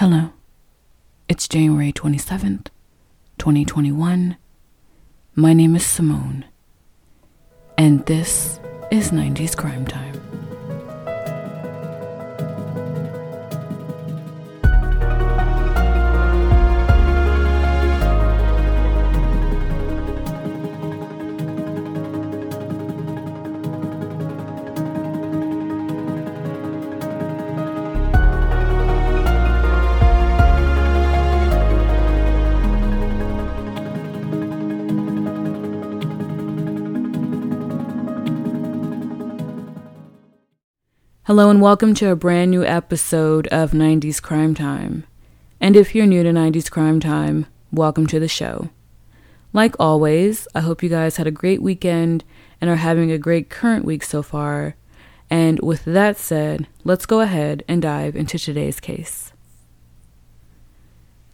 Hello. It's January 27th, 2021. My name is Simone, and this is 90s Crime Time. Hello and welcome to a brand new episode of 90s Crime Time. And if you're new to 90s Crime Time, welcome to the show. Like always, I hope you guys had a great weekend and are having a great current week so far. And with that said, let's go ahead and dive into today's case.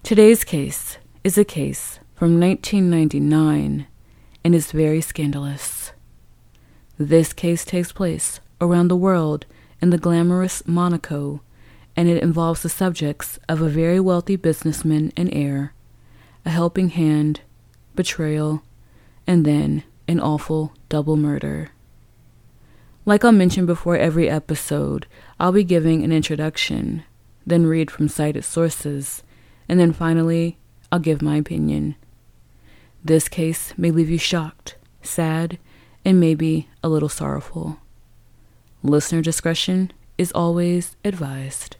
Today's case is a case from 1999 and is very scandalous. This case takes place around the world in the glamorous Monaco, and it involves the subjects of a very wealthy businessman and heir, a helping hand, betrayal, and then an awful double murder. Like I'll mention before every episode, I'll be giving an introduction, then read from cited sources, and then finally, I'll give my opinion. This case may leave you shocked, sad, and maybe a little sorrowful. Listener discretion is always advised.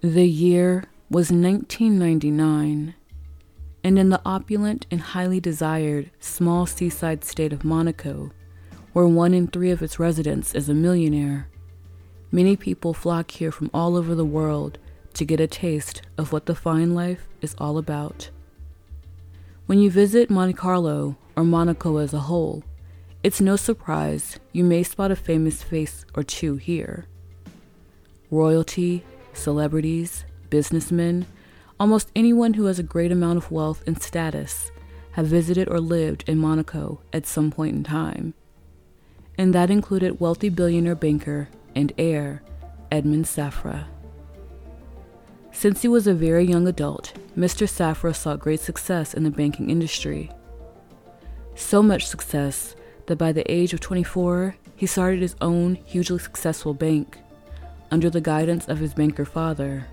The year was 1999, and in the opulent and highly desired small seaside state of Monaco, where one in three of its residents is a millionaire, Many people flock here from all over the world to get a taste of what the fine life is all about. When you visit Monte Carlo or Monaco as a whole, it's no surprise you may spot a famous face or two here. Royalty, celebrities, businessmen, almost anyone who has a great amount of wealth and status have visited or lived in Monaco at some point in time. And that included wealthy billionaire banker and heir, Edmond Safra. Since he was a very young adult, Mr. Safra sought great success in the banking industry. So much success that by the age of 24, he started his own hugely successful bank under the guidance of his banker father.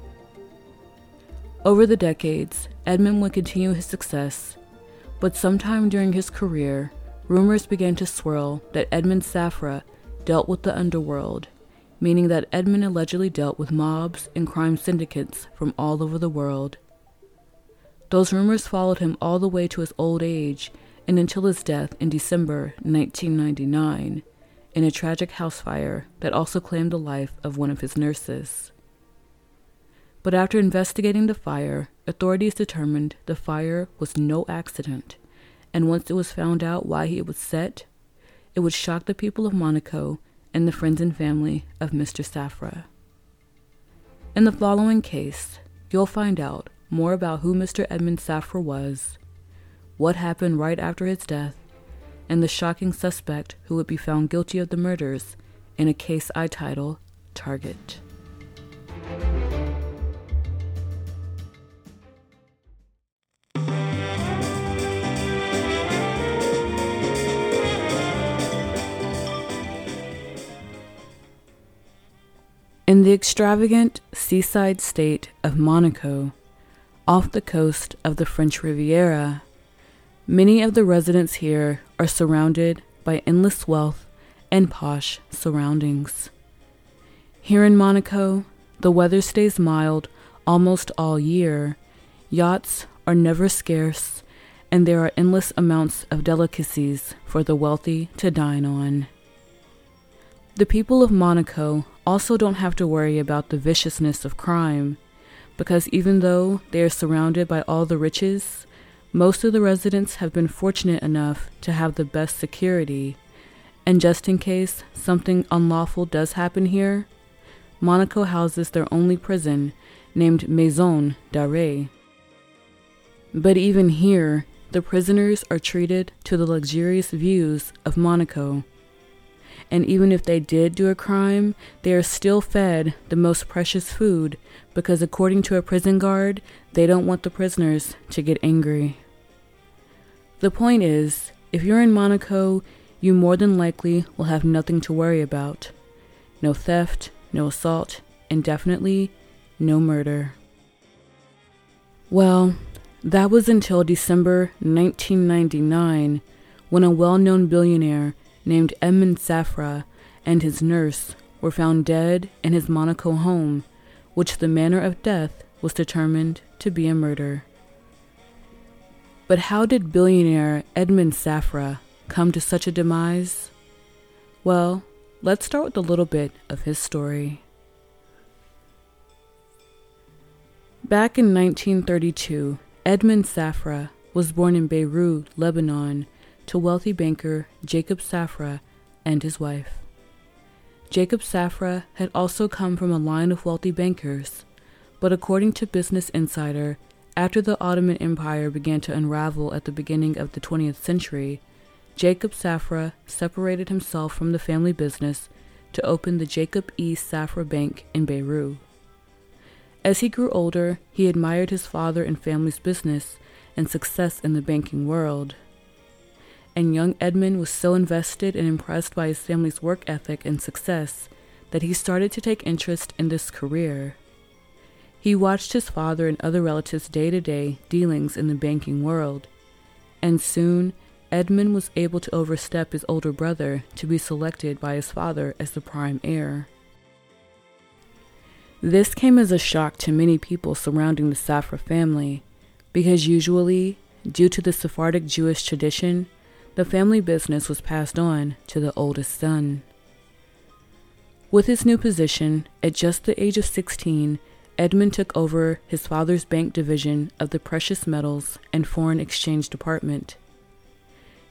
Over the decades, Edmond would continue his success, but sometime during his career, rumors began to swirl that Edmond Safra dealt with the underworld meaning that Edmond allegedly dealt with mobs and crime syndicates from all over the world. Those rumors followed him all the way to his old age and until his death in December 1999 in a tragic house fire that also claimed the life of one of his nurses. But after investigating the fire, authorities determined the fire was no accident, and once it was found out why it was set, it would shock the people of Monaco and the friends and family of Mr. Safra. In the following case, you'll find out more about who Mr. Edmond Safra was, what happened right after his death, and the shocking suspect who would be found guilty of the murders in a case I title Target. In the extravagant seaside state of Monaco, off the coast of the French Riviera, many of the residents here are surrounded by endless wealth and posh surroundings. Here in Monaco, the weather stays mild almost all year, yachts are never scarce, and there are endless amounts of delicacies for the wealthy to dine on. The people of Monaco also don't have to worry about the viciousness of crime, because even though they are surrounded by all the riches, most of the residents have been fortunate enough to have the best security. And just in case something unlawful does happen here, Monaco houses their only prison named Maison d'Arrêt. But even here, the prisoners are treated to the luxurious views of Monaco. And even if they did do a crime, they are still fed the most precious food because, according to a prison guard, they don't want the prisoners to get angry. The point is, if you're in Monaco, you more than likely will have nothing to worry about no theft, no assault, and definitely no murder. Well, that was until December 1999 when a well known billionaire named Edmond Safra and his nurse were found dead in his Monaco home, which the manner of death was determined to be a murder. But how did billionaire Edmond Safra come to such a demise? Well, let's start with a little bit of his story. Back in 1932, Edmond Safra was born in Beirut, Lebanon, to wealthy banker Jacob Safra and his wife. Jacob Safra had also come from a line of wealthy bankers, but according to Business Insider, after the Ottoman Empire began to unravel at the beginning of the 20th century, Jacob Safra separated himself from the family business to open the Jacob E. Safra Bank in Beirut. As he grew older, he admired his father and family's business and success in the banking world and young Edmond was so invested and impressed by his family's work ethic and success that he started to take interest in this career. He watched his father and other relatives' day to day dealings in the banking world, and soon Edmond was able to overstep his older brother to be selected by his father as the prime heir. This came as a shock to many people surrounding the Safra family, because usually, due to the Sephardic Jewish tradition, the family business was passed on to the oldest son. With his new position, at just the age of 16, Edmond took over his father's bank division of the precious metals and foreign exchange department.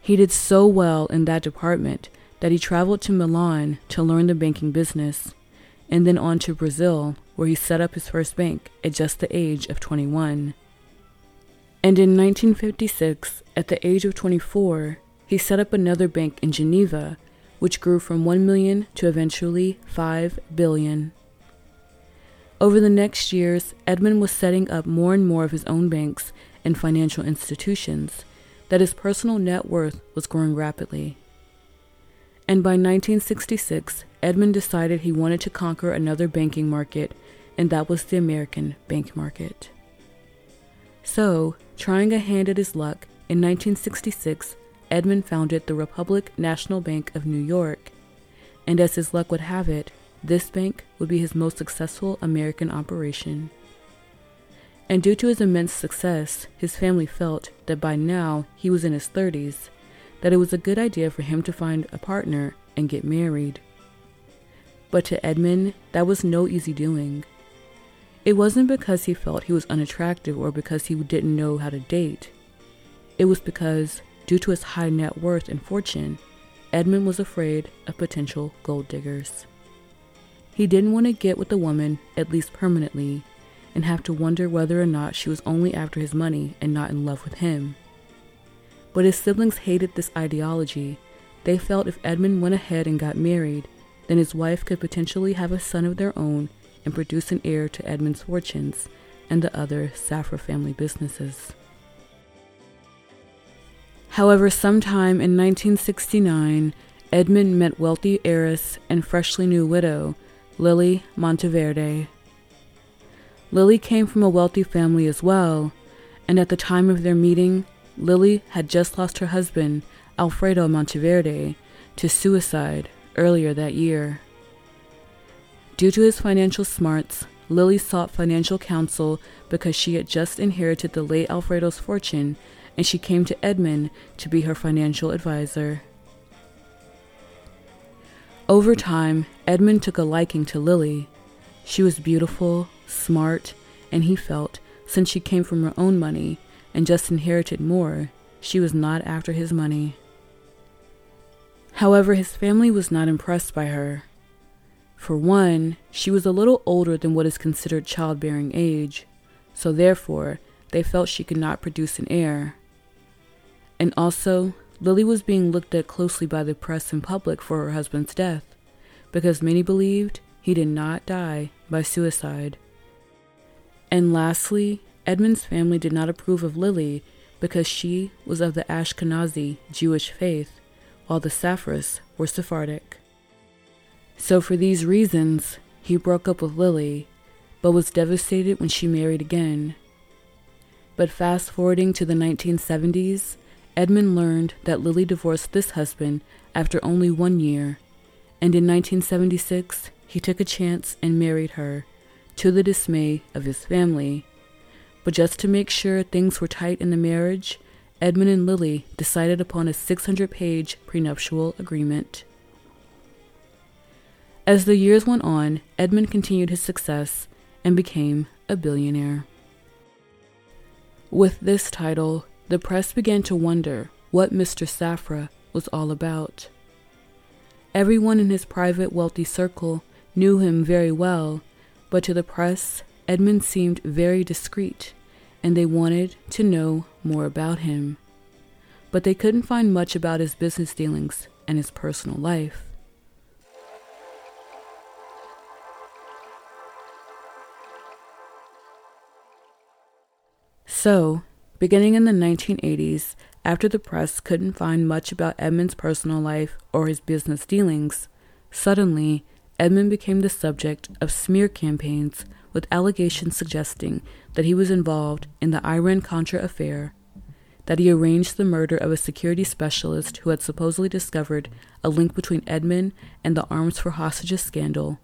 He did so well in that department that he traveled to Milan to learn the banking business, and then on to Brazil, where he set up his first bank at just the age of 21. And in 1956, at the age of 24, he set up another bank in Geneva, which grew from 1 million to eventually 5 billion. Over the next years, Edmond was setting up more and more of his own banks and financial institutions, that his personal net worth was growing rapidly. And by 1966, Edmond decided he wanted to conquer another banking market, and that was the American bank market. So, trying a hand at his luck, in 1966, Edmond founded the Republic National Bank of New York, and as his luck would have it, this bank would be his most successful American operation. And due to his immense success, his family felt that by now he was in his 30s, that it was a good idea for him to find a partner and get married. But to Edmond, that was no easy doing. It wasn't because he felt he was unattractive or because he didn't know how to date. It was because Due to his high net worth and fortune, Edmond was afraid of potential gold diggers. He didn't want to get with a woman, at least permanently, and have to wonder whether or not she was only after his money and not in love with him. But his siblings hated this ideology. They felt if Edmond went ahead and got married, then his wife could potentially have a son of their own and produce an heir to Edmond's fortunes and the other Safra family businesses. However, sometime in 1969, Edmond met wealthy heiress and freshly new widow, Lily Monteverde. Lily came from a wealthy family as well, and at the time of their meeting, Lily had just lost her husband, Alfredo Monteverde, to suicide earlier that year. Due to his financial smarts, Lily sought financial counsel because she had just inherited the late Alfredo's fortune and she came to Edmond to be her financial advisor. Over time, Edmond took a liking to Lily. She was beautiful, smart, and he felt, since she came from her own money and just inherited more, she was not after his money. However, his family was not impressed by her. For one, she was a little older than what is considered childbearing age, so therefore, they felt she could not produce an heir. And also, Lily was being looked at closely by the press and public for her husband's death, because many believed he did not die by suicide. And lastly, Edmond's family did not approve of Lily because she was of the Ashkenazi Jewish faith, while the Safras were Sephardic. So, for these reasons, he broke up with Lily, but was devastated when she married again. But fast forwarding to the 1970s, Edmond learned that Lily divorced this husband after only one year, and in 1976 he took a chance and married her, to the dismay of his family. But just to make sure things were tight in the marriage, Edmond and Lily decided upon a 600 page prenuptial agreement. As the years went on, Edmond continued his success and became a billionaire. With this title, the press began to wonder what Mr. Safra was all about. Everyone in his private wealthy circle knew him very well, but to the press, Edmond seemed very discreet, and they wanted to know more about him. But they couldn't find much about his business dealings and his personal life. So, beginning in the 1980s, after the press couldn't find much about Edmond's personal life or his business dealings, suddenly Edmond became the subject of smear campaigns with allegations suggesting that he was involved in the Iran Contra affair, that he arranged the murder of a security specialist who had supposedly discovered a link between Edmond and the Arms for Hostages scandal,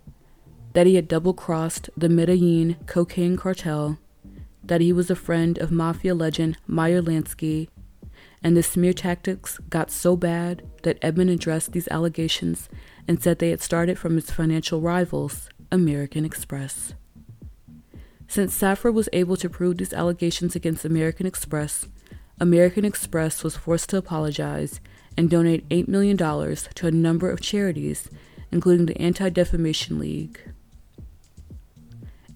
that he had double crossed the Medellin cocaine cartel that he was a friend of mafia legend Meyer Lansky, and the smear tactics got so bad that Edmond addressed these allegations and said they had started from his financial rivals, American Express. Since Safra was able to prove these allegations against American Express, American Express was forced to apologize and donate $8 million to a number of charities, including the Anti Defamation League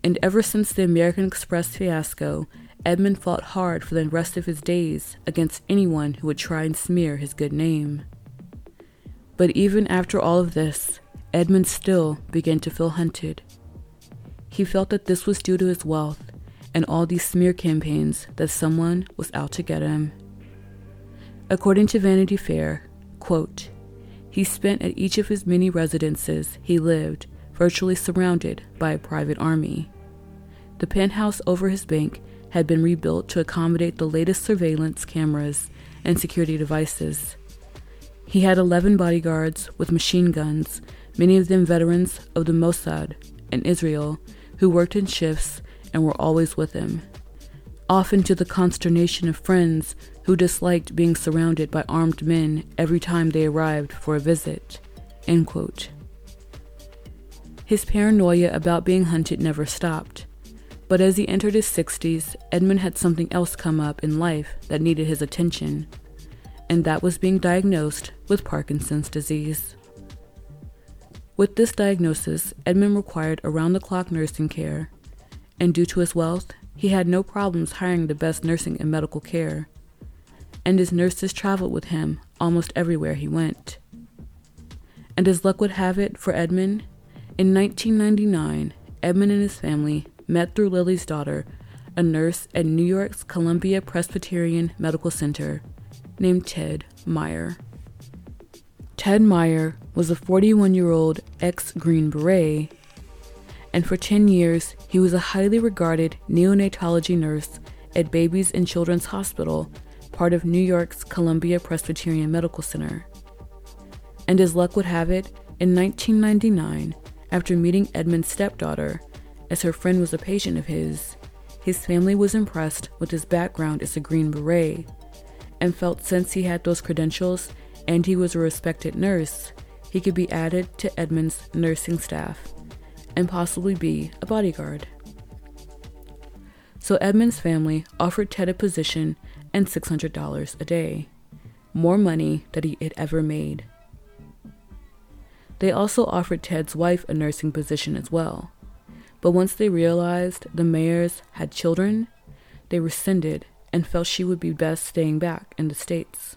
and ever since the American Express fiasco, Edmond fought hard for the rest of his days against anyone who would try and smear his good name. But even after all of this, Edmond still began to feel hunted. He felt that this was due to his wealth and all these smear campaigns that someone was out to get him. According to Vanity Fair, quote, he spent at each of his many residences he lived virtually surrounded by a private army. The penthouse over his bank had been rebuilt to accommodate the latest surveillance cameras and security devices. He had 11 bodyguards with machine guns, many of them veterans of the Mossad and Israel, who worked in shifts and were always with him, often to the consternation of friends who disliked being surrounded by armed men every time they arrived for a visit. His paranoia about being hunted never stopped. But as he entered his 60s, Edmond had something else come up in life that needed his attention, and that was being diagnosed with Parkinson's disease. With this diagnosis, Edmond required around the clock nursing care, and due to his wealth, he had no problems hiring the best nursing and medical care, and his nurses traveled with him almost everywhere he went. And as luck would have it for Edmond, in 1999, Edmond and his family met through Lily's daughter, a nurse at New York's Columbia Presbyterian Medical Center named Ted Meyer. Ted Meyer was a 41 year old ex Green Beret, and for 10 years he was a highly regarded neonatology nurse at Babies and Children's Hospital, part of New York's Columbia Presbyterian Medical Center. And as luck would have it, in 1999, after meeting Edmond's stepdaughter, as her friend was a patient of his, his family was impressed with his background as a Green Beret and felt since he had those credentials and he was a respected nurse, he could be added to Edmond's nursing staff and possibly be a bodyguard. So Edmond's family offered Ted a position and $600 a day, more money than he had ever made. They also offered Ted's wife a nursing position as well. But once they realized the mayors had children, they rescinded and felt she would be best staying back in the States.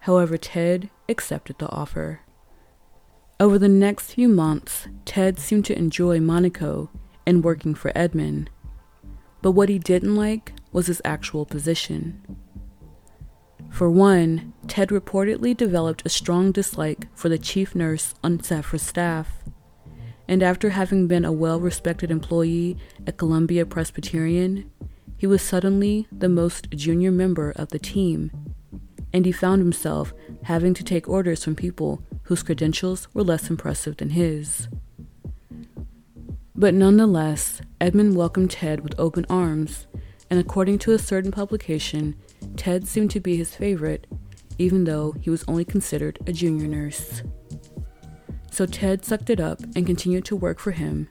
However, Ted accepted the offer. Over the next few months, Ted seemed to enjoy Monaco and working for Edmond. But what he didn't like was his actual position. For one, Ted reportedly developed a strong dislike for the chief nurse on Safra's staff. And after having been a well respected employee at Columbia Presbyterian, he was suddenly the most junior member of the team, and he found himself having to take orders from people whose credentials were less impressive than his. But nonetheless, Edmond welcomed Ted with open arms, and according to a certain publication, Ted seemed to be his favorite, even though he was only considered a junior nurse. So Ted sucked it up and continued to work for him,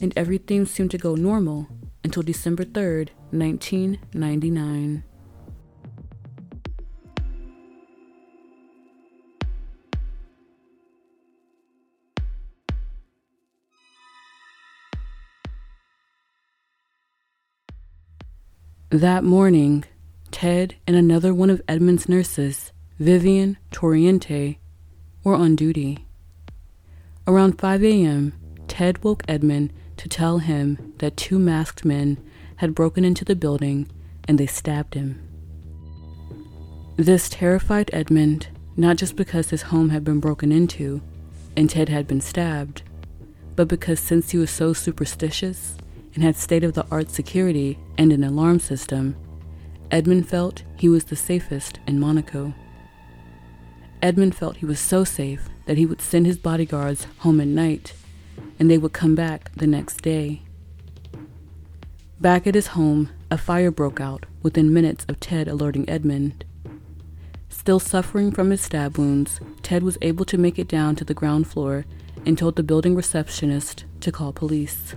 and everything seemed to go normal until December 3rd, 1999. That morning, Ted and another one of Edmond's nurses, Vivian Torrente, were on duty. Around 5 a.m., Ted woke Edmond to tell him that two masked men had broken into the building and they stabbed him. This terrified Edmond, not just because his home had been broken into and Ted had been stabbed, but because since he was so superstitious and had state of the art security and an alarm system, Edmond felt he was the safest in Monaco. Edmond felt he was so safe that he would send his bodyguards home at night, and they would come back the next day. Back at his home, a fire broke out within minutes of Ted alerting Edmond. Still suffering from his stab wounds, Ted was able to make it down to the ground floor and told the building receptionist to call police.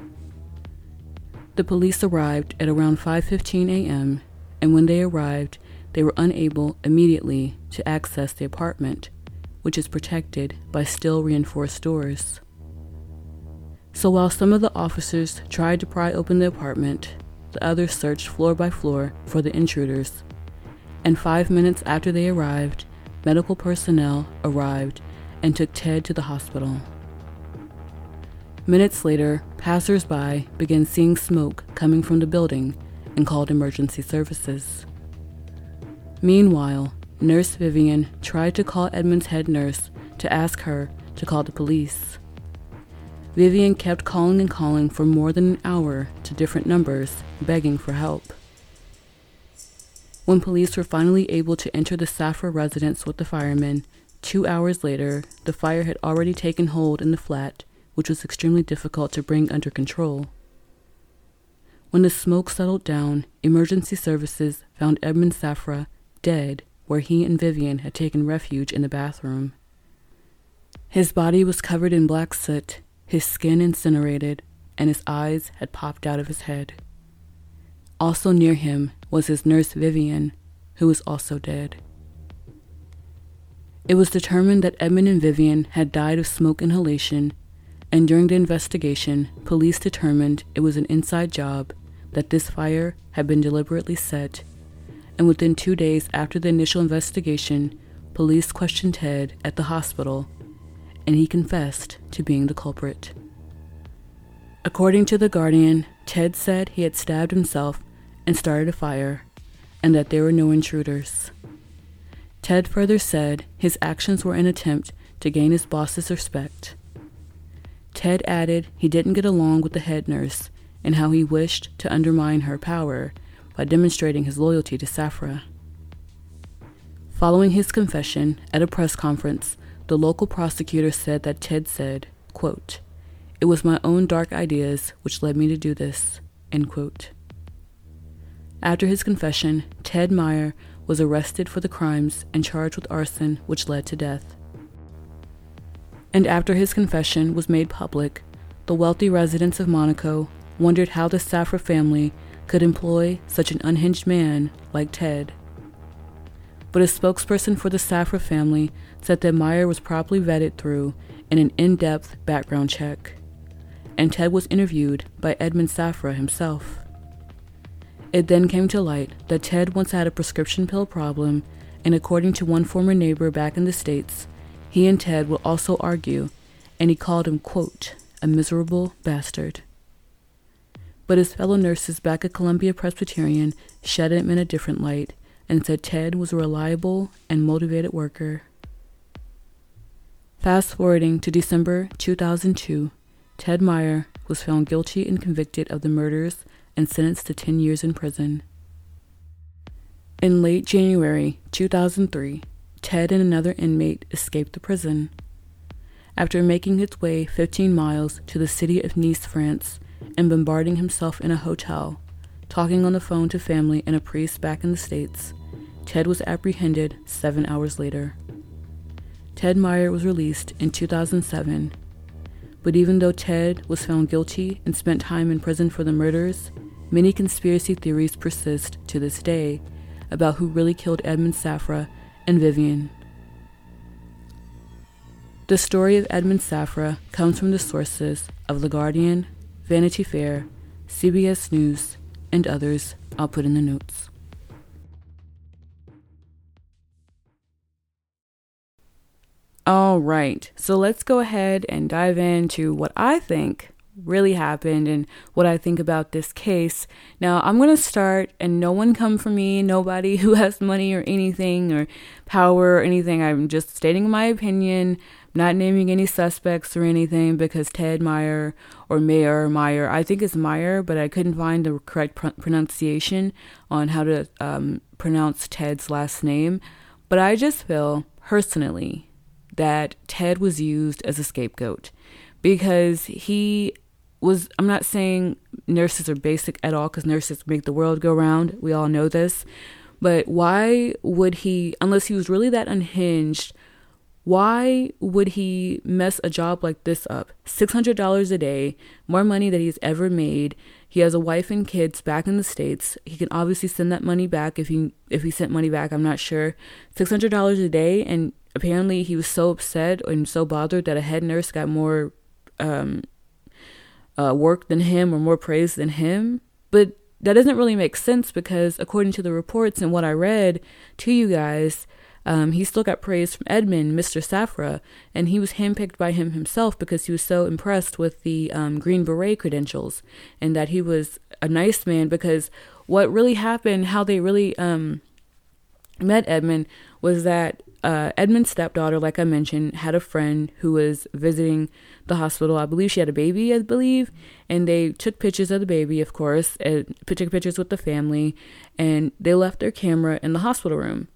The police arrived at around 5:15 a.m and when they arrived, they were unable immediately to access the apartment, which is protected by steel reinforced doors. So while some of the officers tried to pry open the apartment, the others searched floor by floor for the intruders. And five minutes after they arrived, medical personnel arrived and took Ted to the hospital. Minutes later, passers-by began seeing smoke coming from the building and called emergency services. Meanwhile, Nurse Vivian tried to call Edmond's head nurse to ask her to call the police. Vivian kept calling and calling for more than an hour to different numbers, begging for help. When police were finally able to enter the Safra residence with the firemen, two hours later, the fire had already taken hold in the flat, which was extremely difficult to bring under control. When the smoke settled down, emergency services found Edmond Safra dead where he and Vivian had taken refuge in the bathroom. His body was covered in black soot, his skin incinerated, and his eyes had popped out of his head. Also near him was his nurse Vivian, who was also dead. It was determined that Edmond and Vivian had died of smoke inhalation, and during the investigation, police determined it was an inside job that this fire had been deliberately set, and within two days after the initial investigation, police questioned Ted at the hospital, and he confessed to being the culprit. According to The Guardian, Ted said he had stabbed himself and started a fire, and that there were no intruders. Ted further said his actions were an attempt to gain his boss's respect. Ted added he didn't get along with the head nurse and how he wished to undermine her power by demonstrating his loyalty to Safra. Following his confession at a press conference, the local prosecutor said that Ted said, quote, It was my own dark ideas which led me to do this. End quote. After his confession, Ted Meyer was arrested for the crimes and charged with arson which led to death. And after his confession was made public, the wealthy residents of Monaco wondered how the Safra family could employ such an unhinged man like Ted. But a spokesperson for the Safra family said that Meyer was properly vetted through in an in depth background check, and Ted was interviewed by Edmond Safra himself. It then came to light that Ted once had a prescription pill problem, and according to one former neighbor back in the States, he and Ted would also argue, and he called him, quote, a miserable bastard. But his fellow nurses back at Columbia Presbyterian shed him in a different light and said Ted was a reliable and motivated worker. Fast forwarding to December 2002, Ted Meyer was found guilty and convicted of the murders and sentenced to 10 years in prison. In late January 2003, Ted and another inmate escaped the prison. After making his way 15 miles to the city of Nice, France, and bombarding himself in a hotel, talking on the phone to family and a priest back in the States, Ted was apprehended seven hours later. Ted Meyer was released in 2007, but even though Ted was found guilty and spent time in prison for the murders, many conspiracy theories persist to this day about who really killed Edmond Safra and Vivian. The story of Edmond Safra comes from the sources of The Guardian, Vanity Fair, CBS News, and others I'll put in the notes. All right, so let's go ahead and dive into what I think really happened and what I think about this case. Now, I'm going to start, and no one come for me, nobody who has money or anything or power or anything. I'm just stating my opinion, not naming any suspects or anything because Ted Meyer or Mayer Meyer, I think it's Meyer, but I couldn't find the correct pr- pronunciation on how to um, pronounce Ted's last name. But I just feel personally that Ted was used as a scapegoat because he was I'm not saying nurses are basic at all because nurses make the world go round. We all know this. But why would he, unless he was really that unhinged, why would he mess a job like this up? $600 a day, more money than he's ever made. He has a wife and kids back in the states. He can obviously send that money back if he if he sent money back, I'm not sure. $600 a day and apparently he was so upset and so bothered that a head nurse got more um, uh, work than him or more praise than him. But that doesn't really make sense because, according to the reports and what I read to you guys, um, he still got praise from Edmond, Mr. Safra, and he was handpicked by him himself because he was so impressed with the um, Green Beret credentials and that he was a nice man. Because what really happened, how they really um, met Edmond, was that uh, Edmond's stepdaughter, like I mentioned, had a friend who was visiting the hospital. I believe she had a baby, I believe, and they took pictures of the baby, of course, and took pictures with the family, and they left their camera in the hospital room.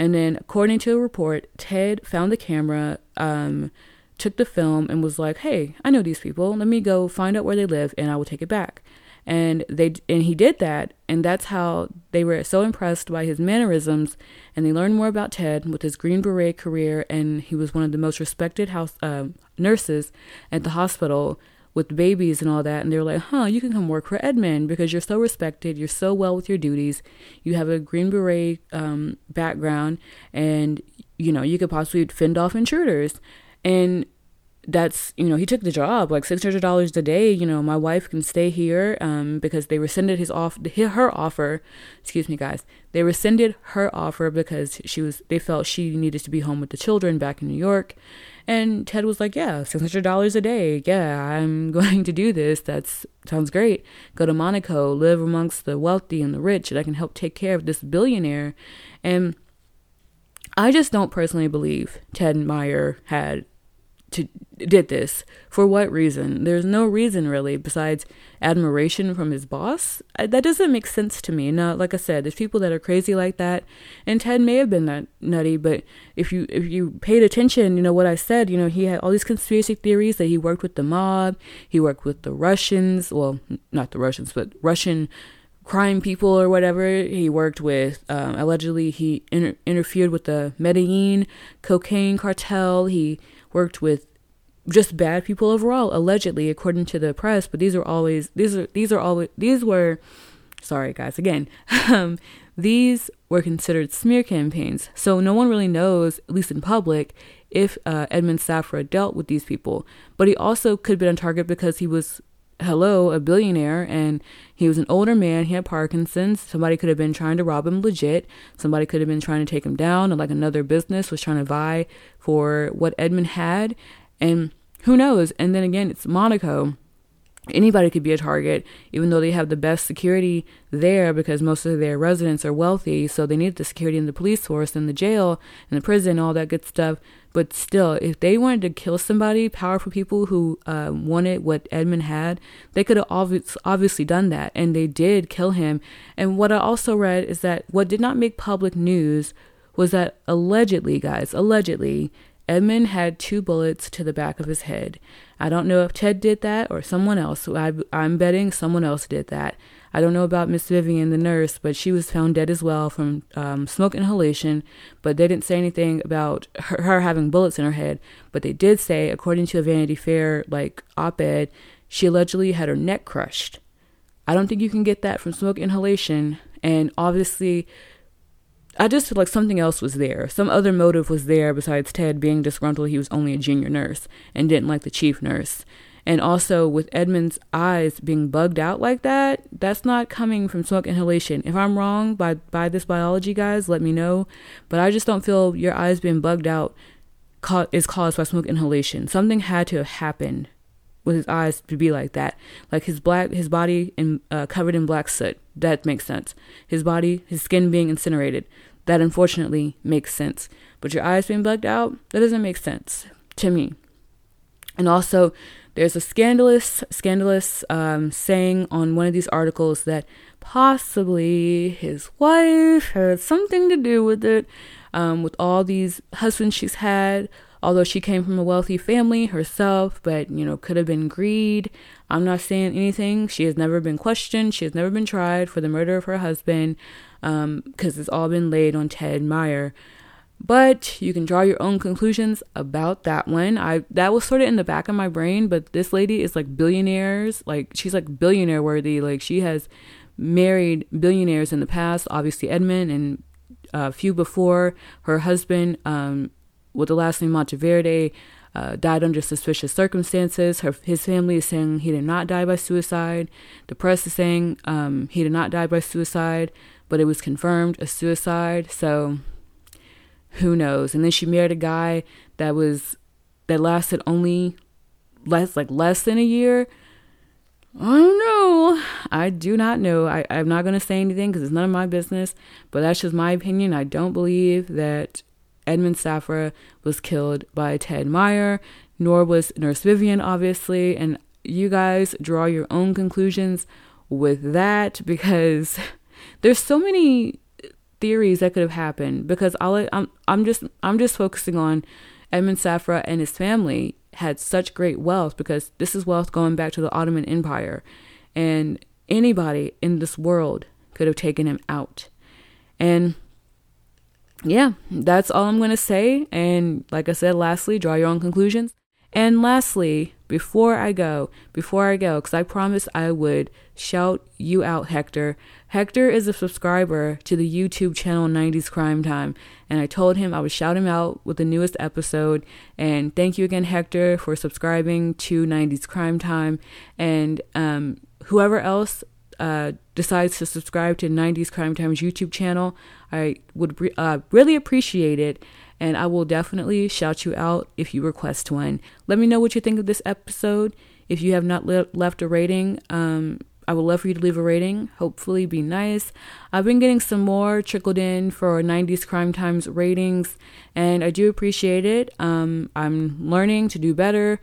And then, according to a report, Ted found the camera, um, took the film, and was like, "Hey, I know these people. Let me go find out where they live, and I will take it back." and they and he did that and that's how they were so impressed by his mannerisms and they learned more about ted with his green beret career and he was one of the most respected house uh, nurses at the hospital with babies and all that and they were like huh you can come work for edmond because you're so respected you're so well with your duties you have a green beret um, background and you know you could possibly fend off intruders and that's you know he took the job like six hundred dollars a day. You know my wife can stay here um, because they rescinded his off her offer. Excuse me, guys. They rescinded her offer because she was they felt she needed to be home with the children back in New York. And Ted was like, "Yeah, six hundred dollars a day. Yeah, I'm going to do this. That's sounds great. Go to Monaco, live amongst the wealthy and the rich, and I can help take care of this billionaire." And I just don't personally believe Ted Meyer had to did this for what reason there's no reason really besides admiration from his boss that doesn't make sense to me now like i said there's people that are crazy like that and ted may have been that nutty but if you if you paid attention you know what i said you know he had all these conspiracy theories that he worked with the mob he worked with the russians well not the russians but russian crime people or whatever. He worked with, um, allegedly, he inter- interfered with the Medellin cocaine cartel. He worked with just bad people overall, allegedly, according to the press. But these are always these are these are always these were sorry guys again. um, these were considered smear campaigns, so no one really knows, at least in public, if uh, Edmond Safra dealt with these people. But he also could have been on target because he was hello, a billionaire, and he was an older man. He had Parkinson's. Somebody could have been trying to rob him legit. Somebody could have been trying to take him down, or like another business was trying to vie for what Edmond had. And who knows? And then again, it's Monaco anybody could be a target, even though they have the best security there because most of their residents are wealthy. So they need the security in the police force and the jail and the prison, all that good stuff. But still, if they wanted to kill somebody, powerful people who uh, wanted what Edmond had, they could have obvi- obviously done that. And they did kill him. And what I also read is that what did not make public news was that allegedly, guys, allegedly, Edmond had two bullets to the back of his head. I don't know if Ted did that or someone else. I, I'm betting someone else did that. I don't know about Miss Vivian, the nurse, but she was found dead as well from um, smoke inhalation. But they didn't say anything about her, her, having bullets in her head. But they did say, according to a Vanity Fair like op-ed, she allegedly had her neck crushed. I don't think you can get that from smoke inhalation. And obviously, I just feel like something else was there. Some other motive was there besides Ted being disgruntled he was only a junior nurse and didn't like the chief nurse. And also with Edmond's eyes being bugged out like that, that's not coming from smoke inhalation. If I'm wrong by by this biology guys, let me know. But I just don't feel your eyes being bugged out is caused by smoke inhalation. Something had to have happened with his eyes to be like that. Like his black, his body in, uh, covered in black soot. That makes sense. His body, his skin being incinerated. That unfortunately makes sense. But your eyes being bugged out, that doesn't make sense to me. And also, there's a scandalous, scandalous um, saying on one of these articles that possibly his wife had something to do with it, um, with all these husbands she's had although she came from a wealthy family herself, but you know, could have been greed. I'm not saying anything. She has never been questioned. She has never been tried for the murder of her husband because um, it's all been laid on Ted Meyer. But you can draw your own conclusions about that one. I that was sort of in the back of my brain, but this lady is like billionaires, like she's like billionaire worthy. Like she has married billionaires in the past, obviously Edmond and a few before her husband um, with the last name Monteverde, uh, died under suspicious circumstances. Her, his family is saying he did not die by suicide. The press is saying um, he did not die by suicide, but it was confirmed a suicide. So who knows? And then she married a guy that was that lasted only less like less than a year. I don't know. I do not know. I, I'm not going to say anything because it's none of my business, but that's just my opinion. I don't believe that Edmond Safra was killed by Ted Meyer, nor was Nurse Vivian, obviously. And you guys draw your own conclusions with that because there's so many theories that could have happened because I'll, I'm I'm just I'm just focusing on Edmond Safra and his family had such great wealth because this is wealth going back to the Ottoman Empire and anybody in this world could have taken him out. And yeah, that's all I'm going to say. And like I said, lastly, draw your own conclusions. And lastly, before I go, before I go, because I promised I would shout you out, Hector. Hector is a subscriber to the YouTube channel 90s Crime Time, and I told him I would shout him out with the newest episode. And thank you again, Hector, for subscribing to 90s Crime Time. And um, whoever else uh, decides to subscribe to 90s Crime Times YouTube channel, I would re- uh, really appreciate it. And I will definitely shout you out if you request one. Let me know what you think of this episode. If you have not le- left a rating, um, I would love for you to leave a rating. Hopefully, be nice. I've been getting some more trickled in for 90s Crime Times ratings, and I do appreciate it. Um, I'm learning to do better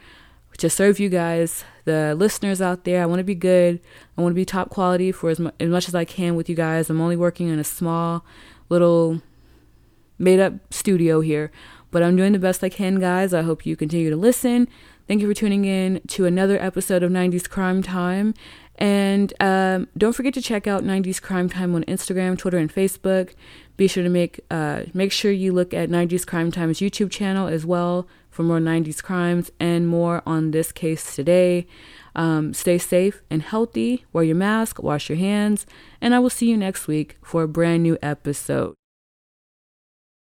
to serve you guys, the listeners out there. I want to be good. I want to be top quality for as, mu- as much as I can with you guys. I'm only working in a small little made up studio here, but I'm doing the best I can, guys. I hope you continue to listen. Thank you for tuning in to another episode of 90s Crime Time. And um, don't forget to check out 90s Crime Time on Instagram, Twitter, and Facebook. Be sure to make uh, make sure you look at 90s Crime Time's YouTube channel as well for more 90s crimes and more on this case today. Um, stay safe and healthy. Wear your mask, wash your hands, and I will see you next week for a brand new episode.